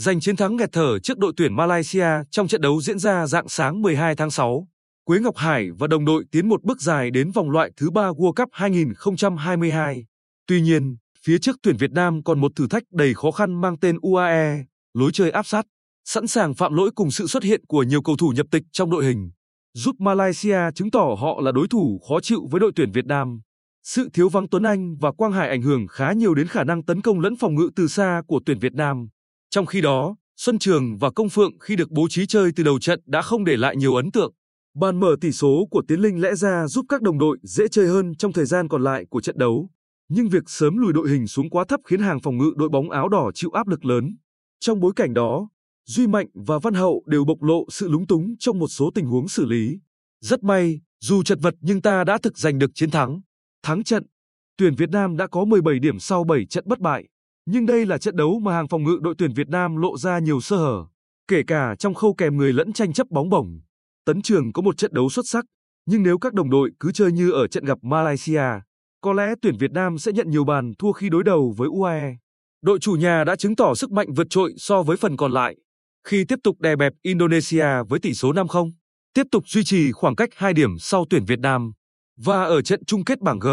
giành chiến thắng nghẹt thở trước đội tuyển Malaysia trong trận đấu diễn ra dạng sáng 12 tháng 6. Quế Ngọc Hải và đồng đội tiến một bước dài đến vòng loại thứ ba World Cup 2022. Tuy nhiên, phía trước tuyển Việt Nam còn một thử thách đầy khó khăn mang tên UAE, lối chơi áp sát, sẵn sàng phạm lỗi cùng sự xuất hiện của nhiều cầu thủ nhập tịch trong đội hình, giúp Malaysia chứng tỏ họ là đối thủ khó chịu với đội tuyển Việt Nam. Sự thiếu vắng Tuấn Anh và Quang Hải ảnh hưởng khá nhiều đến khả năng tấn công lẫn phòng ngự từ xa của tuyển Việt Nam. Trong khi đó, Xuân Trường và Công Phượng khi được bố trí chơi từ đầu trận đã không để lại nhiều ấn tượng. Bàn mở tỷ số của Tiến Linh lẽ ra giúp các đồng đội dễ chơi hơn trong thời gian còn lại của trận đấu. Nhưng việc sớm lùi đội hình xuống quá thấp khiến hàng phòng ngự đội bóng áo đỏ chịu áp lực lớn. Trong bối cảnh đó, Duy Mạnh và Văn Hậu đều bộc lộ sự lúng túng trong một số tình huống xử lý. Rất may, dù chật vật nhưng ta đã thực giành được chiến thắng. Thắng trận, tuyển Việt Nam đã có 17 điểm sau 7 trận bất bại. Nhưng đây là trận đấu mà hàng phòng ngự đội tuyển Việt Nam lộ ra nhiều sơ hở, kể cả trong khâu kèm người lẫn tranh chấp bóng bổng. Tấn Trường có một trận đấu xuất sắc, nhưng nếu các đồng đội cứ chơi như ở trận gặp Malaysia, có lẽ tuyển Việt Nam sẽ nhận nhiều bàn thua khi đối đầu với UAE. Đội chủ nhà đã chứng tỏ sức mạnh vượt trội so với phần còn lại, khi tiếp tục đè bẹp Indonesia với tỷ số 5-0, tiếp tục duy trì khoảng cách 2 điểm sau tuyển Việt Nam. Và ở trận chung kết bảng G,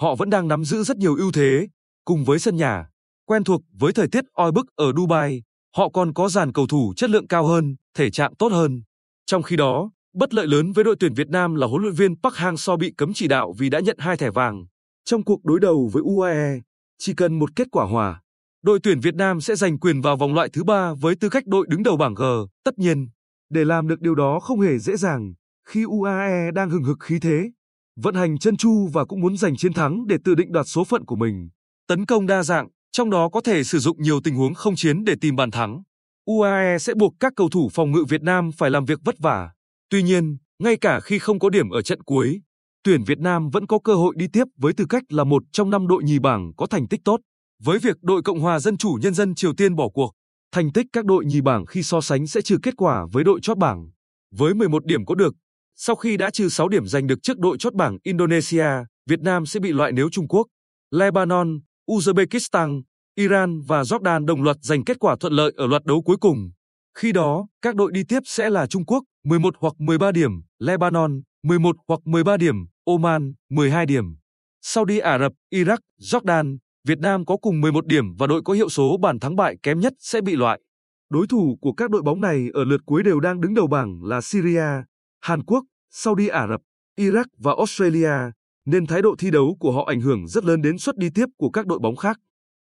họ vẫn đang nắm giữ rất nhiều ưu thế, cùng với sân nhà, quen thuộc với thời tiết oi bức ở Dubai, họ còn có dàn cầu thủ chất lượng cao hơn, thể trạng tốt hơn. Trong khi đó, bất lợi lớn với đội tuyển Việt Nam là huấn luyện viên Park Hang-seo bị cấm chỉ đạo vì đã nhận hai thẻ vàng. Trong cuộc đối đầu với UAE, chỉ cần một kết quả hòa, đội tuyển Việt Nam sẽ giành quyền vào vòng loại thứ ba với tư cách đội đứng đầu bảng G. Tất nhiên, để làm được điều đó không hề dễ dàng khi UAE đang hừng hực khí thế, vận hành chân chu và cũng muốn giành chiến thắng để tự định đoạt số phận của mình. Tấn công đa dạng, trong đó có thể sử dụng nhiều tình huống không chiến để tìm bàn thắng. UAE sẽ buộc các cầu thủ phòng ngự Việt Nam phải làm việc vất vả. Tuy nhiên, ngay cả khi không có điểm ở trận cuối, tuyển Việt Nam vẫn có cơ hội đi tiếp với tư cách là một trong năm đội nhì bảng có thành tích tốt. Với việc đội Cộng hòa Dân chủ Nhân dân Triều Tiên bỏ cuộc, thành tích các đội nhì bảng khi so sánh sẽ trừ kết quả với đội chót bảng. Với 11 điểm có được, sau khi đã trừ 6 điểm giành được trước đội chót bảng Indonesia, Việt Nam sẽ bị loại nếu Trung Quốc, Lebanon, Uzbekistan, Iran và Jordan đồng loạt giành kết quả thuận lợi ở loạt đấu cuối cùng. Khi đó, các đội đi tiếp sẽ là Trung Quốc 11 hoặc 13 điểm, Lebanon 11 hoặc 13 điểm, Oman 12 điểm. Saudi Ả Rập, Iraq, Jordan, Việt Nam có cùng 11 điểm và đội có hiệu số bàn thắng bại kém nhất sẽ bị loại. Đối thủ của các đội bóng này ở lượt cuối đều đang đứng đầu bảng là Syria, Hàn Quốc, Saudi Ả Rập, Iraq và Australia, nên thái độ thi đấu của họ ảnh hưởng rất lớn đến suất đi tiếp của các đội bóng khác.